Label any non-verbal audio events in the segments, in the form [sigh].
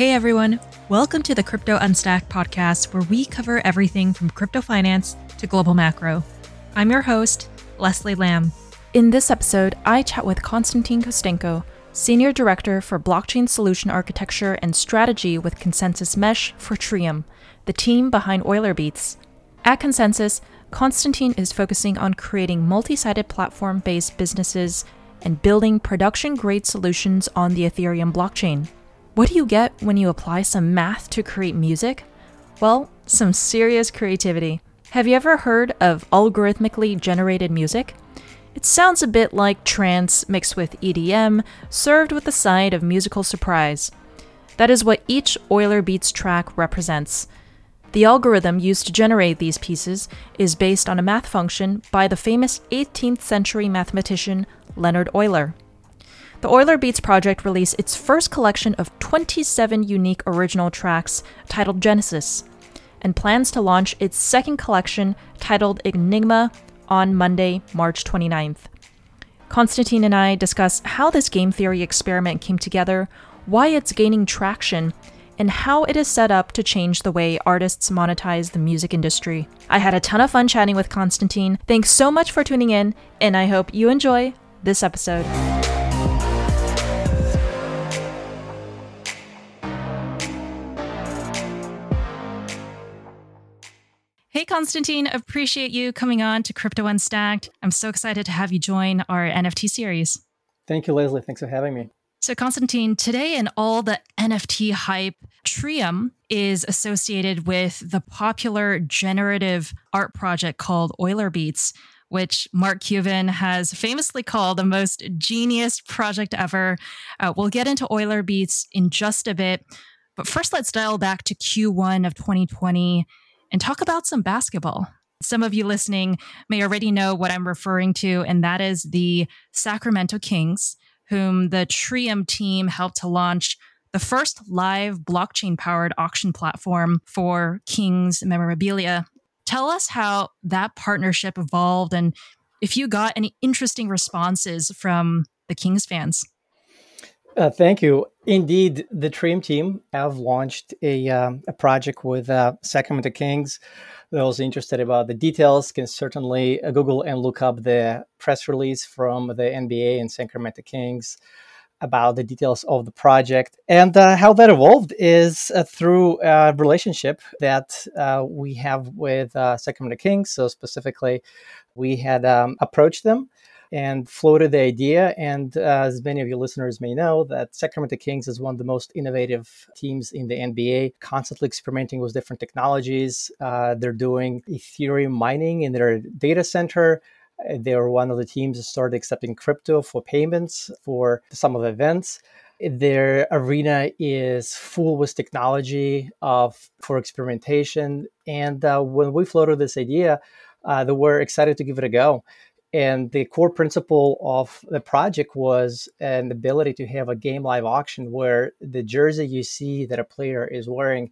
Hey everyone, welcome to the Crypto Unstacked podcast where we cover everything from crypto finance to global macro. I'm your host, Leslie Lamb. In this episode, I chat with Konstantin Kostenko, Senior Director for Blockchain Solution Architecture and Strategy with ConsenSys Mesh for Treum, the team behind Eulerbeats. At ConsenSys, Konstantin is focusing on creating multi sided platform based businesses and building production grade solutions on the Ethereum blockchain. What do you get when you apply some math to create music? Well, some serious creativity. Have you ever heard of algorithmically generated music? It sounds a bit like trance mixed with EDM, served with a side of musical surprise. That is what each Euler Beats track represents. The algorithm used to generate these pieces is based on a math function by the famous 18th century mathematician Leonhard Euler. The Euler Beats project released its first collection of 27 unique original tracks titled Genesis, and plans to launch its second collection titled Enigma on Monday, March 29th. Constantine and I discuss how this game theory experiment came together, why it's gaining traction, and how it is set up to change the way artists monetize the music industry. I had a ton of fun chatting with Constantine. Thanks so much for tuning in, and I hope you enjoy this episode. Hey, Konstantin, appreciate you coming on to Crypto Unstacked. I'm so excited to have you join our NFT series. Thank you, Leslie. Thanks for having me. So, Constantine, today in all the NFT hype, Treum is associated with the popular generative art project called Euler Beats, which Mark Cuban has famously called the most genius project ever. Uh, we'll get into Euler Beats in just a bit. But first, let's dial back to Q1 of 2020 and talk about some basketball. Some of you listening may already know what I'm referring to, and that is the Sacramento Kings, whom the Treum team helped to launch the first live blockchain powered auction platform for Kings memorabilia. Tell us how that partnership evolved and if you got any interesting responses from the Kings fans. Uh, thank you. Indeed, the Treum team have launched a, um, a project with uh, Sacramento Kings. Those interested about the details can certainly uh, Google and look up the press release from the NBA and Sacramento Kings about the details of the project. And uh, how that evolved is uh, through a relationship that uh, we have with Sacramento Kings. So, specifically, we had um, approached them and floated the idea. And uh, as many of your listeners may know, that Sacramento Kings is one of the most innovative teams in the NBA, constantly experimenting with different technologies. Uh, they're doing Ethereum mining in their data center. They are one of the teams that started accepting crypto for payments for some of the events their arena is full with technology of for experimentation and uh, when we floated this idea uh, they were excited to give it a go and the core principle of the project was an ability to have a game live auction where the jersey you see that a player is wearing,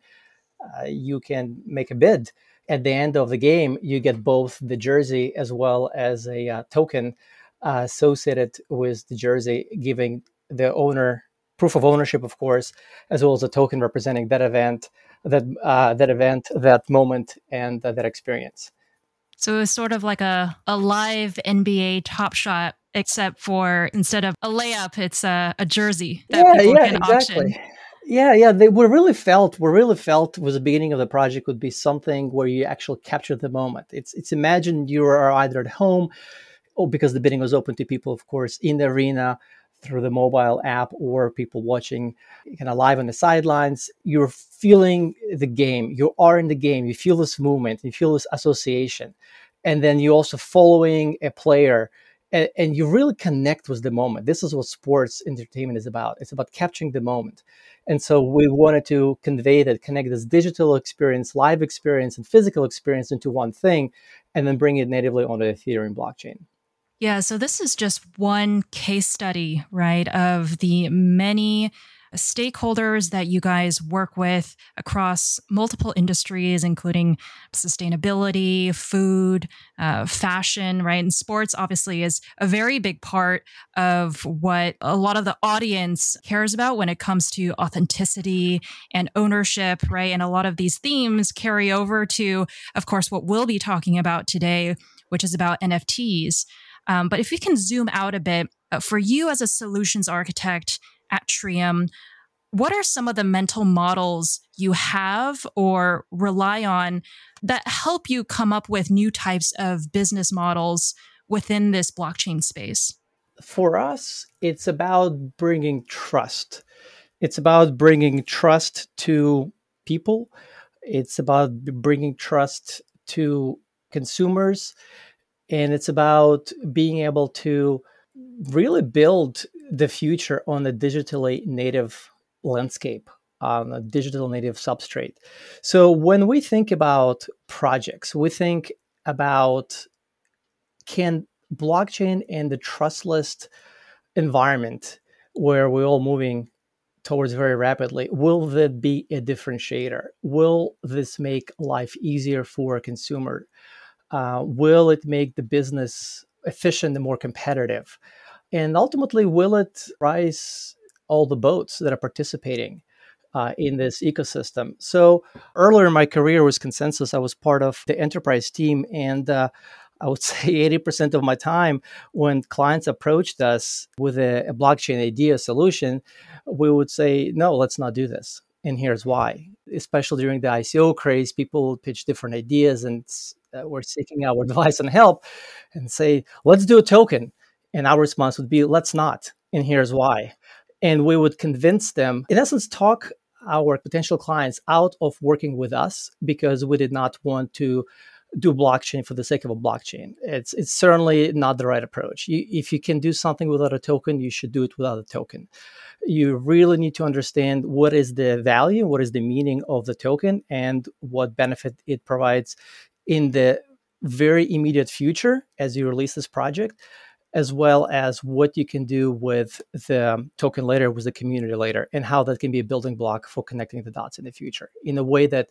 uh, you can make a bid. At the end of the game, you get both the jersey as well as a uh, token uh, associated with the jersey, giving the owner proof of ownership, of course, as well as a token representing that event, that uh, that event, that moment, and uh, that experience. So it was sort of like a, a live NBA top shot, except for instead of a layup, it's a, a jersey that yeah, people yeah, can exactly. auction. Yeah, yeah. They we really felt we really felt was the beginning of the project would be something where you actually capture the moment. It's it's imagine you are either at home, or because the bidding was open to people, of course, in the arena through the mobile app or people watching kind of live on the sidelines you're feeling the game. You are in the game. You feel this movement. You feel this association. And then you're also following a player and, and, you really connect with the moment. This is what sports entertainment is about. It's about capturing the moment. And so we wanted to convey that connect this digital experience live experience and physical experience into one thing and then bring it natively onto the ethereum blockchain yeah, so this is just one case study, right, of the many stakeholders that you guys work with across multiple industries, including sustainability, food, uh, fashion, right? And sports obviously is a very big part of what a lot of the audience cares about when it comes to authenticity and ownership, right? And a lot of these themes carry over to, of course, what we'll be talking about today, which is about NFTs. Um, but if we can zoom out a bit, uh, for you as a solutions architect at Treum, what are some of the mental models you have or rely on that help you come up with new types of business models within this blockchain space? For us, it's about bringing trust. It's about bringing trust to people. It's about bringing trust to consumers. And it's about being able to really build the future on a digitally native landscape on a digital native substrate. So when we think about projects, we think about can blockchain and the trustless environment where we're all moving towards very rapidly, will that be a differentiator? Will this make life easier for a consumer? Uh, will it make the business efficient and more competitive? And ultimately, will it rise all the boats that are participating uh, in this ecosystem? So earlier in my career was ConsenSys, I was part of the enterprise team, and uh, I would [laughs] say 80% of my time when clients approached us with a, a blockchain idea solution, we would say, no, let's not do this. And here's why. Especially during the ICO craze, people pitch different ideas and uh, we're seeking our [laughs] advice and help and say, let's do a token. And our response would be, let's not. And here's why. And we would convince them, in essence, talk our potential clients out of working with us because we did not want to do blockchain for the sake of a blockchain. It's it's certainly not the right approach. You, if you can do something without a token, you should do it without a token. You really need to understand what is the value, what is the meaning of the token, and what benefit it provides in the very immediate future as you release this project as well as what you can do with the token later with the community later and how that can be a building block for connecting the dots in the future in a way that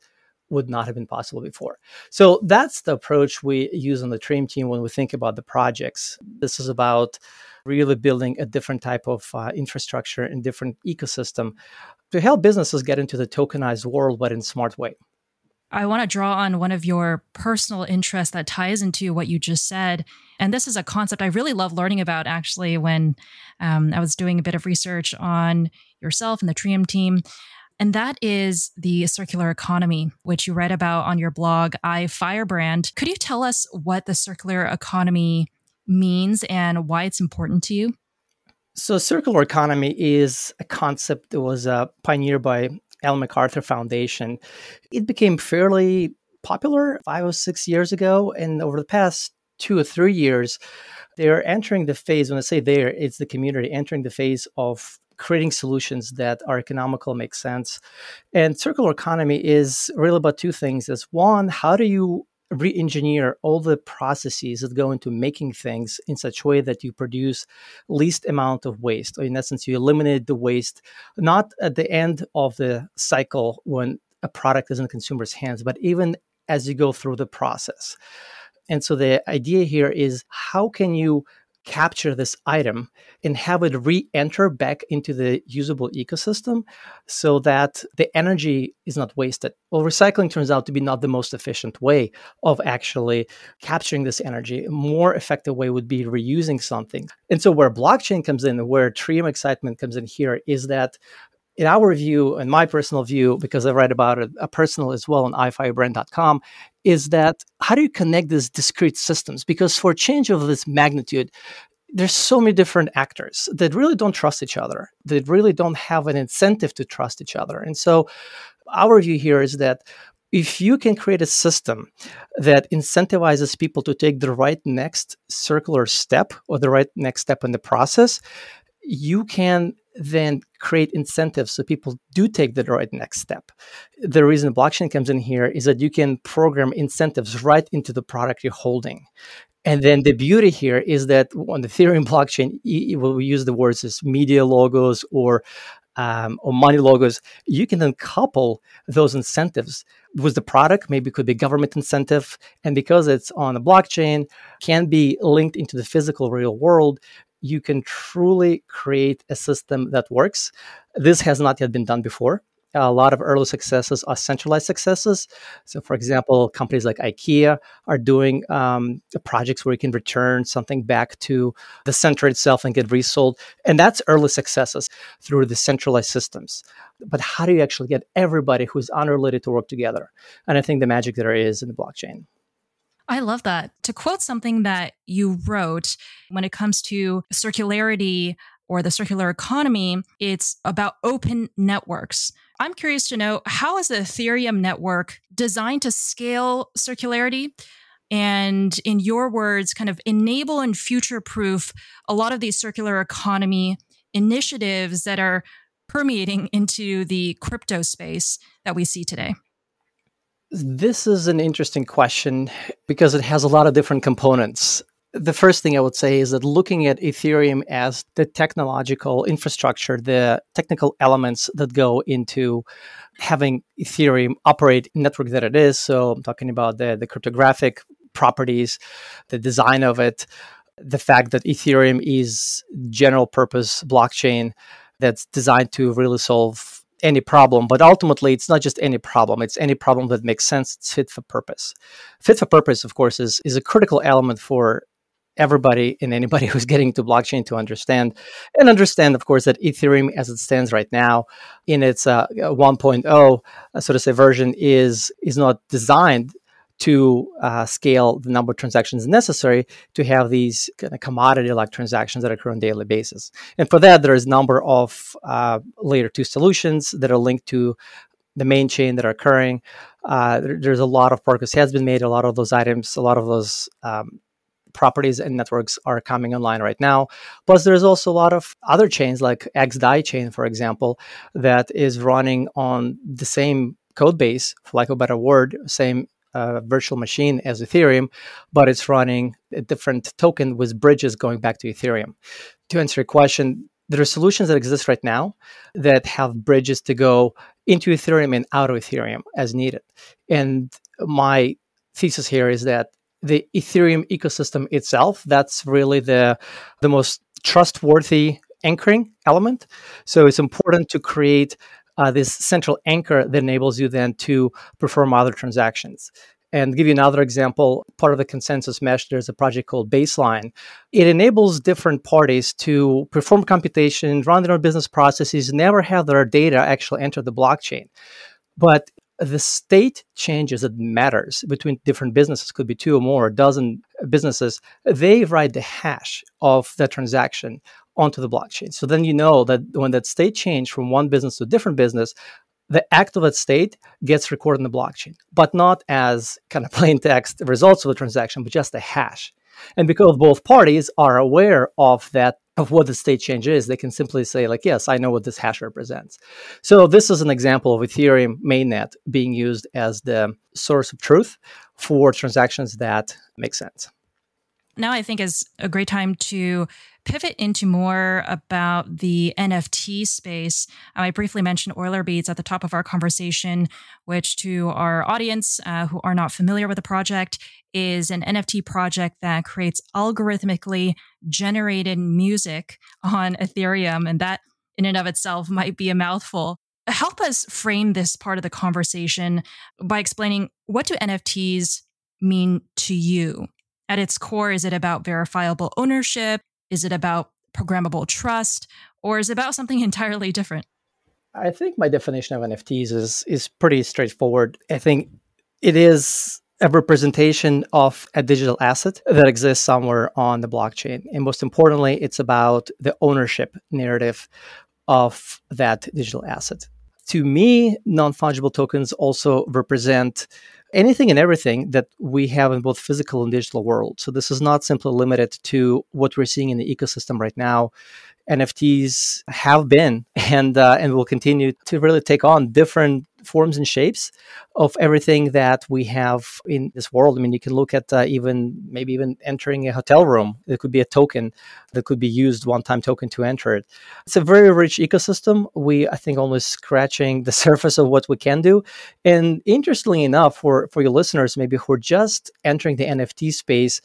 would not have been possible before. So that's the approach we use on the Treum team when we think about the projects. This is about really building a different type of uh, infrastructure and different ecosystem to help businesses get into the tokenized world, but in a smart way. I want to draw on one of your personal interests that ties into what you just said. And this is a concept I really love learning about actually when um, I was doing a bit of research on yourself and the Treum team. And that is the circular economy, which you write about on your blog, iFirebrand. Could you tell us what the circular economy means and why it's important to you? So, circular economy is a concept that was uh, pioneered by Ellen MacArthur Foundation. It became fairly popular five or six years ago. And over the past two or three years, they're entering the phase, when I say there, it's the community entering the phase of creating solutions that are economical, make sense. And circular economy is really about two things. Is one, how do you re-engineer all the processes that go into making things in such a way that you produce least amount of waste. In essence you eliminate the waste not at the end of the cycle when a product is in the consumer's hands but even as you go through the process. And so the idea here is how can you capture this item and have it re-enter back into the usable ecosystem so that the energy is not wasted. Well, recycling turns out to be not the most efficient way of actually capturing this energy. A more effective way would be reusing something. And so where blockchain comes in, where Treum excitement comes in here is that in our view, and my personal view, because I write about it, a personal as well on ifirebrand.com, is that how do you connect these discrete systems? Because for change of this magnitude, there's so many different actors that really don't trust each other, that really don't have an incentive to trust each other. And so our view here is that if you can create a system that incentivizes people to take the right next circular step or the right next step in the process, you can then create incentives so people do take the right next step. The reason blockchain comes in here is that you can program incentives right into the product you're holding. And then the beauty here is that on the Ethereum [laughs] blockchain, we use the words as media legos or um, or money legos, you can then couple those incentives with the product. Maybe it could be government incentive, and because it's on a blockchain, can be linked into the physical real world. You can truly create a system that works. This has not yet been done before a lot of early successes are centralized successes. So, for example, companies like IKEA are doing um, projects where you can return something back to the center itself and get resold. And that's early successes through the centralized systems. But how do you actually get everybody who's unrelated to work together? And I think the magic there is in the blockchain. I love that. To quote something that you wrote, when it comes to circularity or the circular economy, it's about open networks. I'm curious to know how is the Ethereum network designed to scale circularity? And in your words, kind of enable and future proof a lot of these circular economy initiatives that are permeating into the crypto space that we see today? This is an interesting question because it has a lot of different components the first thing I would say is that looking at Ethereum as the technological infrastructure, the technical elements that go into having Ethereum operate network that it is. So I'm talking about the, the cryptographic properties, the design of it, the fact that Ethereum is general purpose blockchain that's designed to really solve any problem but ultimately it's not just any problem it's any problem that makes sense it's fit for purpose. Fit for purpose of course is, is a critical element for everybody and anybody [laughs] who's getting to blockchain to understand and understand of course that ethereum as it stands right now in its uh, 1.0 uh, so to say version is is not designed to uh, scale the number of transactions necessary to have these kind of commodity like transactions that occur on a daily basis and for that there is a number of uh, layer 2 solutions that are linked to the main chain that are occurring uh, there, there's a lot of progress has been made a lot of those items a lot of those um, properties and networks are coming online right now. Plus, there's also a lot of other chains like XDAI chain, for example, that is running on the same code base, for lack of a better word, same uh, virtual machine as Ethereum, but it's running a different token with bridges going back to Ethereum. To answer your question, there are solutions that exist right now that have bridges to go into Ethereum and out of Ethereum as needed. And my thesis here is that the Ethereum ecosystem itself. That's really the the most trustworthy anchoring element. So it's important to create uh, this central anchor that enables you then to perform other transactions. And give you another example, part of the ConsenSys mesh, there's a project called Baseline. It enables different parties to perform computation, run their own business processes, never have their data actually enter the blockchain. But the state changes that matters between different businesses could be two or more a dozen businesses they write the hash of the transaction onto the blockchain so then you know that when that state change from one business to a different business the act of that state gets recorded in the blockchain but not as kind of [laughs] plain text results of the transaction but just a hash and because both parties are aware of that of what the state change is, they can simply say, like, yes, I know what this hash represents. So this is an example of Ethereum mainnet being used as the source of truth for transactions that make sense. Now I think is a great time to pivot into more about the NFT space. Um, I briefly mentioned Euler Beats at the top of our conversation, which to our audience uh, who are not familiar with the project is an NFT project that creates algorithmically generated music on Ethereum. And that in and of itself might be a mouthful. Help us frame this part of the conversation by explaining what do NFTs mean to you? At its core, is it about verifiable ownership? Is it about programmable trust? Or is it about something [laughs] entirely different? I think my definition of NFTs is is pretty straightforward. I think it is a representation of a digital asset that exists somewhere on the blockchain. And most importantly, it's about the ownership narrative of that digital asset. To me, non fungible tokens also represent anything and everything that we have in both physical and digital world. So this is not simply limited to what we're seeing in the ecosystem right now. NFTs have been [laughs] and uh, and will continue to really take on different forms and shapes of everything that we have in this world. I mean, you can look at uh, even maybe even entering a hotel room. It could be a token that could be used one time token to enter it. It's a very rich ecosystem. We, I think, only scratching [laughs] the surface of what we can do. And interestingly enough, for, for your listeners, maybe who are just entering the NFT space,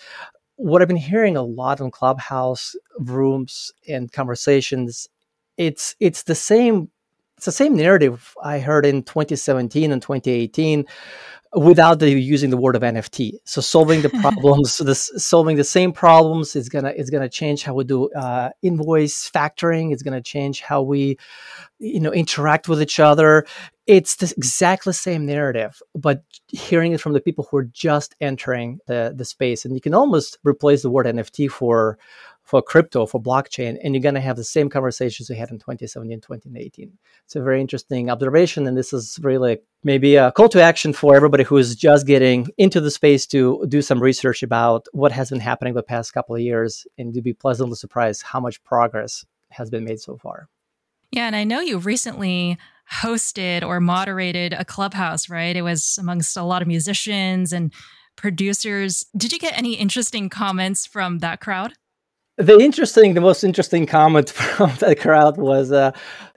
what I've been hearing a lot in clubhouse rooms and conversations, it's it's the same it's the same narrative I heard in 2017 and 2018 without the, using the word of NFT. So solving the [laughs] problems, this, solving the same problems is gonna is gonna change how we do uh, invoice factoring. It's gonna change how we, you know, interact with each other. It's the exactly same narrative, but hearing it from the people who are just entering the the space, and you can almost replace the word NFT for for crypto, for blockchain, and you're going to have the same conversations we had in 2017, 2018. It's a very interesting observation, and this is really maybe a call to action for everybody who is just getting into the space to do some research about what has been happening the past couple of years, and to be pleasantly surprised how much progress has been made so far. Yeah, and I know you recently hosted or moderated a clubhouse, right? It was amongst a lot of musicians and producers. Did you get any interesting comments from that crowd? The interesting, the most interesting comment [laughs] from the crowd was uh,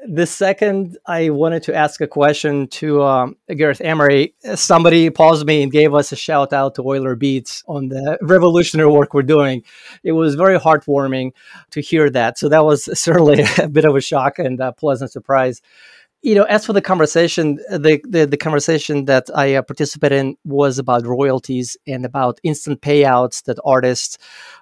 the second I wanted to ask a question to um, Gareth Emery, somebody paused me and gave us a shout out to Euler Beats on the revolutionary work we're doing. It was very heartwarming to hear that. So that was [laughs] certainly a bit of a shock and a pleasant surprise you know, as for the conversation, the the, the conversation that I uh, participated in was about royalties and about instant payouts that artists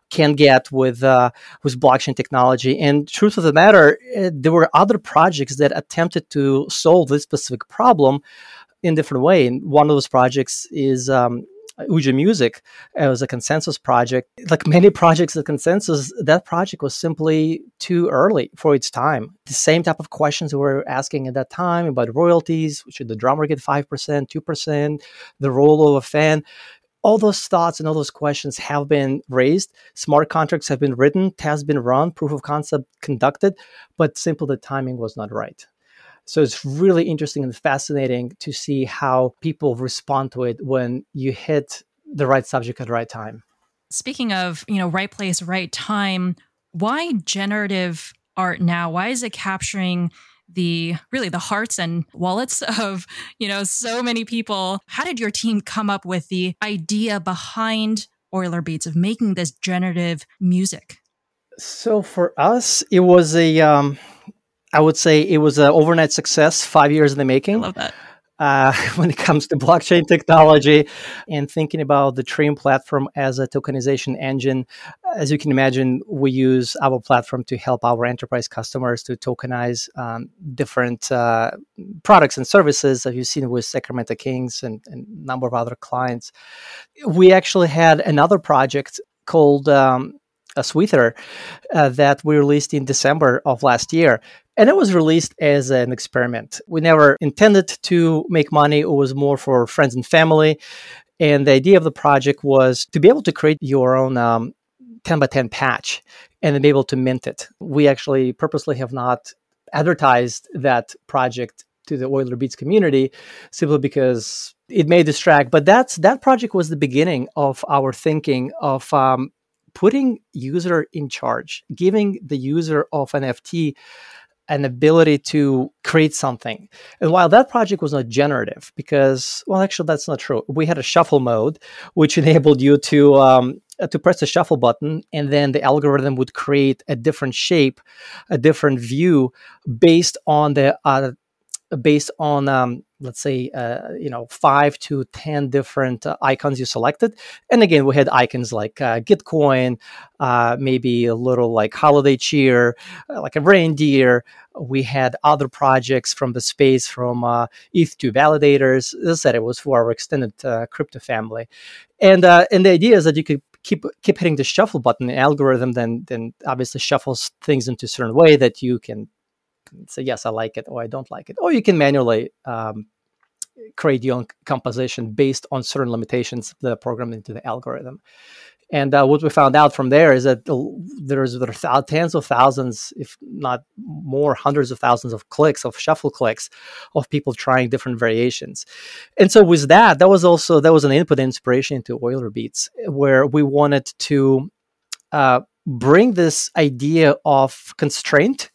can get with uh, with blockchain technology. And truth of the matter, uh, there were other projects that attempted to solve this specific problem in different way. And one of those projects is um, Ujo Music. It was a ConsenSys project. Like many projects of ConsenSys, that project was simply too early for its time. The same type of questions we were asking at that time about royalties. Should the drummer get 5%, 2%, the role of a fan? all those thoughts and all those questions have been raised. Smart contracts have been written, tests been run, proof of concept conducted, but simply the timing was not right. So it's really interesting and fascinating to see how people respond to it when you hit the right subject at the right time. Speaking of, you know, right place, right time, why generative art now? Why is it capturing the really the hearts and wallets [laughs] of you know so many people how did your team come up with the idea behind euler beats of making this generative music so for us it was a um i would say it was an overnight success five years in the making i love that uh, [laughs] when it comes to blockchain technology and thinking about the Treum platform as a tokenization engine. As you can imagine, we use our platform to help our enterprise customers to tokenize um, different uh, products and services, as you've seen with Sacramento Kings and, and, a number of other clients. We actually had another project called um, a Sweeter uh, that we released in December of last year. And it was released as an experiment. We never intended to make money, it was more for friends and family. And the idea of the project was to be able to create your own um, 10 by 10 patch and then be able to mint it. We actually purposely have not advertised that project to the Euler Beats community simply because it may distract. But that's that project was the beginning of our thinking of um, putting user in charge, giving the user of NFT an ability to create something. And while that project was not generative, because well, actually that's not true. We had a shuffle mode, which [laughs] enabled you to um, to press the shuffle button, and then the algorithm would create a different shape, a different view based on the uh, based on um, let's say uh, you know five to ten different uh, icons you selected. And again we had icons like uh, gitcoin uh, maybe a little like holiday cheer uh, like a reindeer. We had other projects from the space from uh, eth2 validators. As i said it was for our extended crypto family. And and the idea is that you could keep keep hitting the shuffle button the algorithm then then obviously shuffles things into a certain way that you can say yes i like it or i don't like it or you can manually um, create your own composition based on certain limitations of the program into the algorithm And uh, what we found out from there is that there's there are tens of thousands, if not more, hundreds of thousands of clicks, of shuffle clicks, of people trying different variations. And so with that, that was also that was an input inspiration into Euler Beats, where we wanted to uh, bring this idea of constraint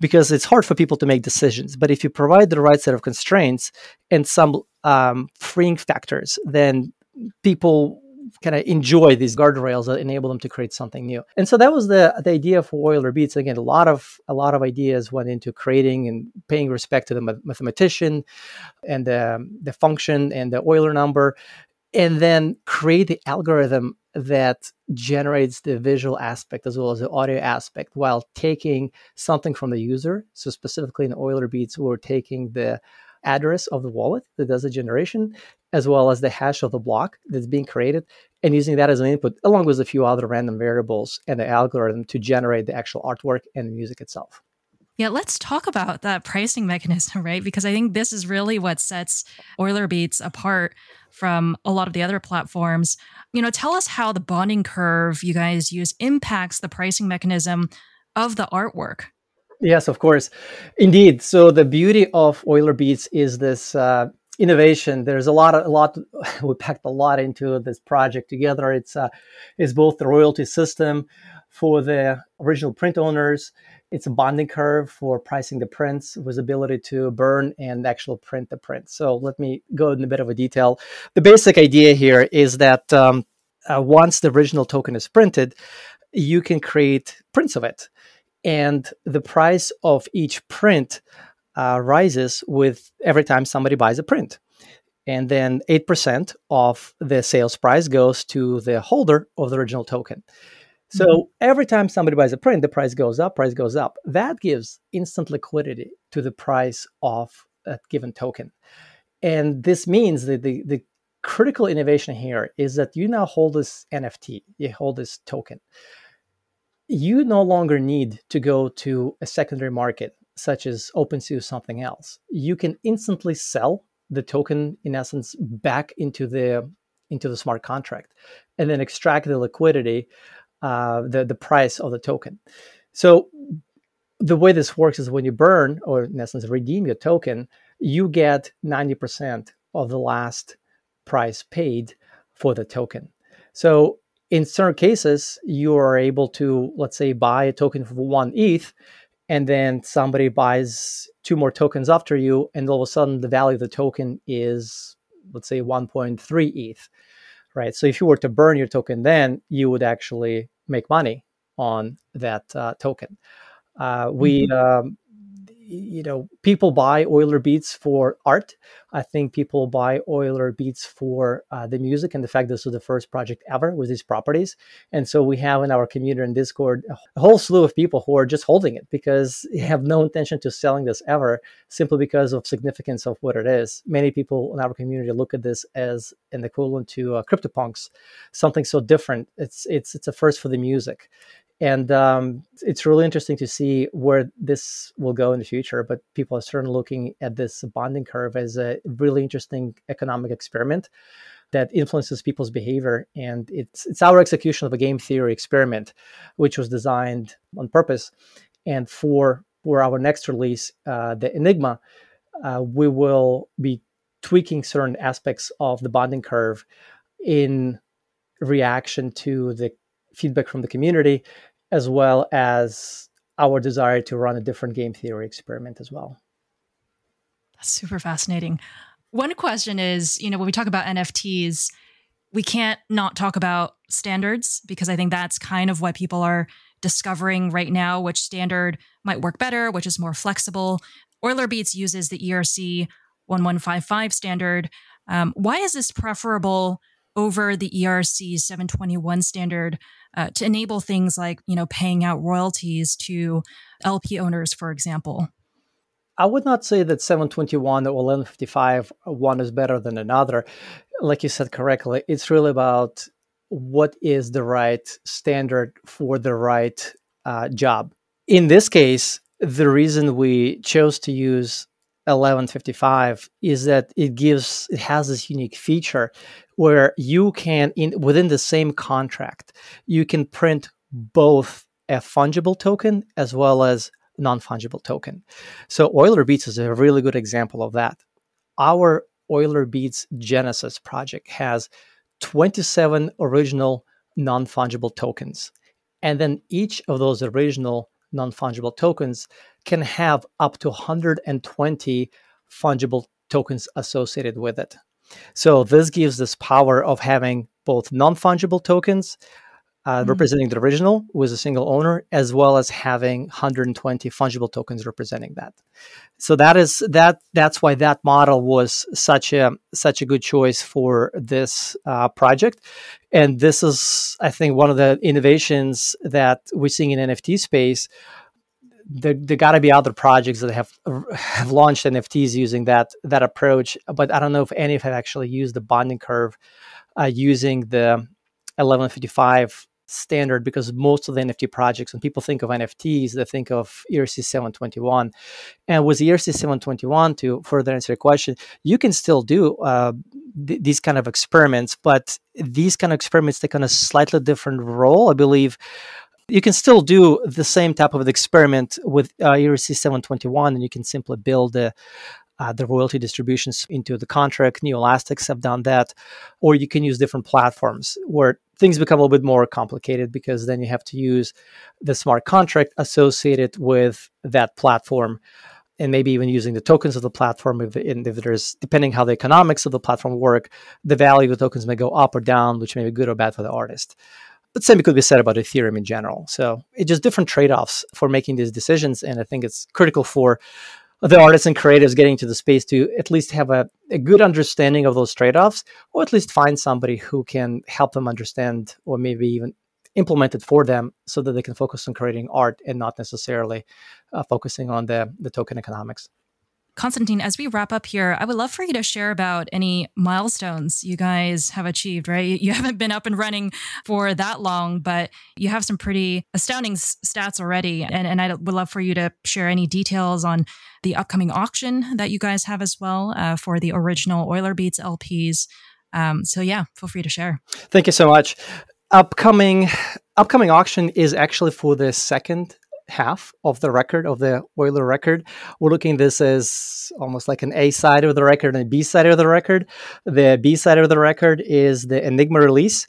because it's hard for people to make decisions. But if you provide the right set of constraints and some um, freeing factors, then people kind of enjoy these guardrails that enable them to create something new. And so that was the the idea for Euler Beats. Again, a lot of a lot of ideas went into creating and paying respect to the mathematician and the, the function and the Euler number, and then create the algorithm that generates the visual aspect as well as the audio aspect while taking something from the user. So specifically in Euler Beats, we're taking the address of the wallet that does the generation, as well as the hash of the block that's being created, and using that as an input, along with a few other random variables and the algorithm to generate the actual artwork and the music itself. Yeah, let's talk about that pricing mechanism, right? Because I think this is really what sets Euler Beats apart from a lot of the other platforms. You know, tell us how the bonding curve you guys use impacts the pricing mechanism of the artwork. Yes, of course. Indeed. So the beauty of Euler Beats is this uh, innovation. There's a lot of a lot [laughs] we packed a lot into this project together. It's uh, it's both the royalty system for the original print owners it's a bonding curve for pricing the prints with ability to burn and actual print the print. So let me go in a bit of a detail. The basic idea here is that um, uh, once the original token is printed, you can create prints of it. And the price of each print uh, rises with every time somebody buys a print. And then 8% of the sales price goes to the holder of the original token. So mm-hmm. every time somebody buys a print, the price goes up, price goes up. That gives instant liquidity to the price of a given token. And this means that the, the critical innovation here is that you now hold this NFT, you hold this token. You no longer need to go to a secondary market such as OpenSea or something else. You can instantly sell the token in essence back into the into the smart contract and then extract the liquidity uh, the the price of the token. So the way this works is when you burn or in essence redeem your token, you get ninety percent of the last price paid for the token. So in certain cases, you are able to let's say buy a token for one ETH, and then somebody buys two more tokens after you, and all of a sudden the value of the token is let's say 1.3 ETH right? So if you were to burn your token, then you would actually make money on that uh, token. Uh, we mm-hmm. um, you know, people buy Euler Beats for art. I think people buy Euler Beats for uh, the music and the fact this was the first project ever with these properties. And so we have in our community and Discord a whole slew of people who are just holding it because [laughs] they have no intention to selling this ever, simply because of significance of what it is. Many people in our community look at this as an equivalent to uh, CryptoPunks, something so different. It's it's it's a first for the music and um, it's really interesting to see where this will go in the future but people are certainly looking at this bonding curve as a really interesting economic experiment that influences people's behavior. And it's it's our execution of a game theory experiment which was designed on purpose. And for for our next release uh, the enigma uh, we will be tweaking certain aspects of the bonding curve in reaction to the feedback from the community, as well as our desire to run a different game theory experiment as well. That's super fascinating. One question is, you know, when we talk about NFTs, we can't not talk about standards because I think that's kind of what people are discovering right now, which standard might work better, which is more flexible. Euler Beats uses the ERC 1155 standard. Um, why is this preferable over the ERC 721 standard uh, to enable things like you know paying out royalties to LP owners, for example? I would not say that 721 or 1155 one is better than another. Like you said correctly, it's really about what is the right standard for the right uh, job. In this case, the reason we chose to use 1155 is that it gives it has this unique feature where you can in within the same contract you can print both a fungible token as well as non-fungible token. So Euler Beats is a really good example of that. Our Euler Beats Genesis project has 27 original non-fungible tokens. And then each of those original non-fungible tokens can have up to 120 fungible tokens associated with it. So this gives this power of having both non-fungible tokens uh, mm-hmm. representing the original with a single owner, as well as having 120 fungible tokens representing that. So that is that. That's why that model was such a such a good choice for this uh, project, and this is, I think, one of the innovations that we're seeing in NFT space. There, there got to be other projects that have have launched NFTs using that that approach, but I don't know if any have actually used the bonding curve uh, using the 1155 standard because most of the NFT projects, when people think of NFTs, they think of ERC 721. And with ERC 721, to further answer your question, you can still do uh, th- these kind of experiments, but these kind of experiments take on a slightly different role. I believe you can still do the same type of experiment with uh, ERC 721, and you can simply build uh, the royalty distributions into the contract. Neolastics have done that. Or you can use different platforms where things become a little bit more complicated because then you have to use the smart contract associated with that platform and maybe even using the tokens of the platform if, if there's depending how the economics of the platform work the value of the tokens may go up or down which may be good or bad for the artist the same could be said about ethereum in general. So it's just different trade-offs for making these decisions and i think it's critical for the artists and creatives getting to the space to at least have a, a good understanding of those trade-offs or at least find somebody who can help them understand or maybe even implement it for them so that they can focus on creating art and not necessarily uh, focusing on the, the token economics Konstantin, as we wrap up here, I would love for you to share about any milestones you guys have achieved, right? You [laughs] haven't been up and running for that long, but you have some pretty astounding stats already. And, and I would love for you to share any details on the upcoming auction that you guys have as well uh, for the original Euler Beats LPs. Um, so, yeah, feel free to share. Thank you so much. Upcoming upcoming auction is actually for the second half of the record of the Euler record. We're looking this as almost like an A side of the record and a B side of the record. The B side of the record is the Enigma release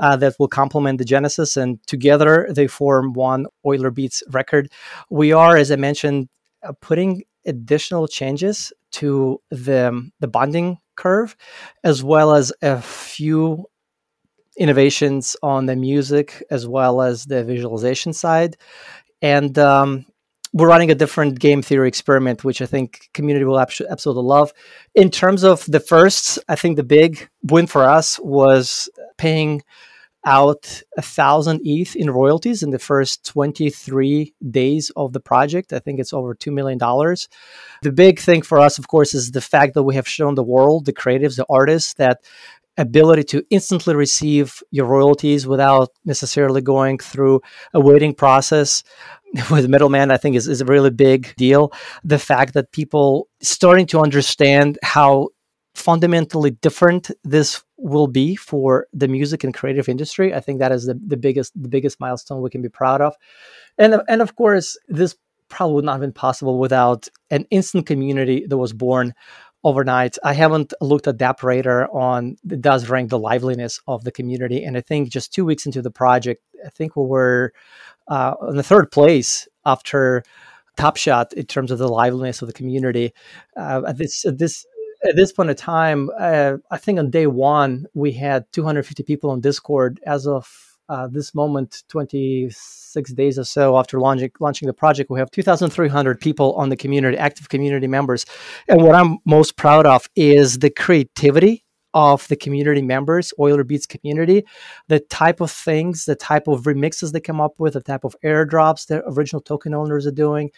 uh, that will complement the Genesis, and together they form one Euler Beats record. We are, as I mentioned, uh, putting additional changes to the the bonding curve, as well as a few innovations on the music as well as the visualization side and um, we're running a different game theory experiment, which I think community will absolutely love. In terms of the first, I think the big win for us was paying out a thousand ETH in royalties in the first 23 days of the project. I think it's over $2 million. The big thing for us, of course, is the fact that we have shown the world, the creatives, the artists, that ability to instantly receive your royalties without necessarily going through a waiting process [laughs] with middleman i think is, is a really big deal the fact that people starting to understand how fundamentally different this will be for the music and creative industry i think that is the, the biggest the biggest milestone we can be proud of and and of course this probably would not have been possible without an instant community that was born overnight. I haven't looked at DappRadar on it does rank the liveliness of the community, and I think just two weeks into the project, I think we were uh, in the third place after Top Shot in terms of the liveliness of the community. Uh, this this at this point in time, uh, I think on day one we had 250 people on Discord. As of uh, this moment, 26 days or so after launching, launching the project, we have 2,300 people on the community, active community members. And what I'm most proud of is the creativity of the community members, Euler Beats community, the type of things, the type of remixes they come up with, the type of airdrops the original token owners are doing.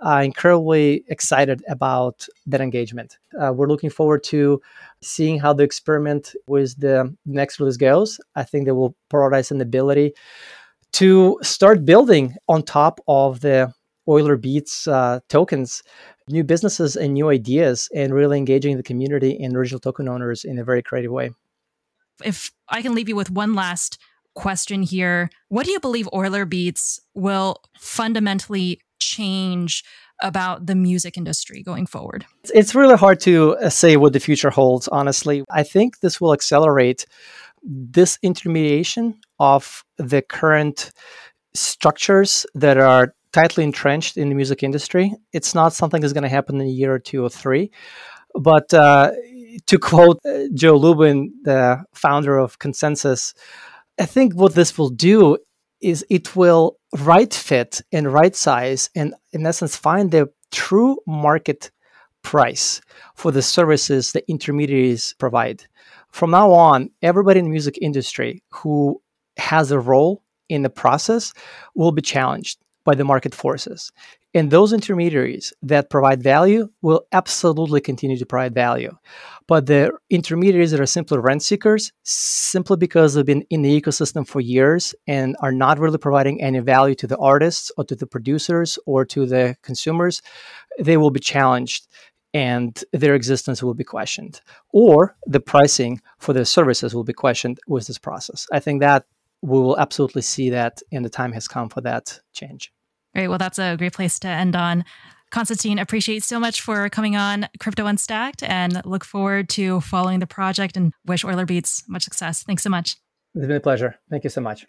Uh, incredibly excited about that engagement. Uh, we're looking forward to seeing how the experiment with the next release goes. I think they will prioritize an ability to start building on top of the Euler Beats uh, tokens, new businesses and new ideas, and really engaging the community and original token owners in a very creative way. If I can leave you with one last question here, what do you believe Euler Beats will fundamentally change about the music industry going forward? It's really hard to uh, say what the future holds, honestly. I think this will accelerate disintermediation of the current structures that are tightly entrenched in the music industry. It's not something that's going to happen in a year or two or three. But uh, to quote uh, Joe Lubin, the founder of ConsenSys, I think what this will do is it will right fit and right size and in essence find the true market price for the services the intermediaries provide. From now on, everybody in the music industry who has a role in the process will be challenged by the market forces. And those intermediaries that provide value will absolutely continue to provide value. But the intermediaries that are simply rent seekers, simply because they've been in the ecosystem for years and are not really providing any value to the artists or to the producers or to the consumers, they will be challenged and their existence will be questioned. Or the pricing for their services will be questioned with this process. I think that we will absolutely see that, and the time has come for that change. Great. Well, that's a great place to end on. Constantine, appreciate so much for coming on Crypto Unstacked and look forward to following the project and wish Euler Beats much success. Thanks so much. It's been a pleasure. Thank you so much.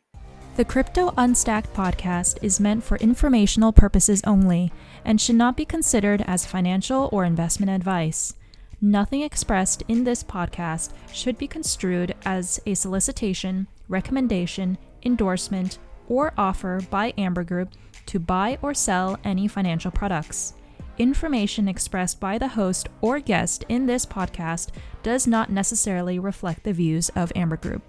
The Crypto Unstacked podcast is meant for informational purposes only and should not be considered as financial or investment advice. Nothing expressed in this podcast should be construed as a solicitation, recommendation, endorsement, or offer by Amber Group to buy or sell any financial products. Information expressed by the host or guest in this podcast does not necessarily reflect the views of Amber Group.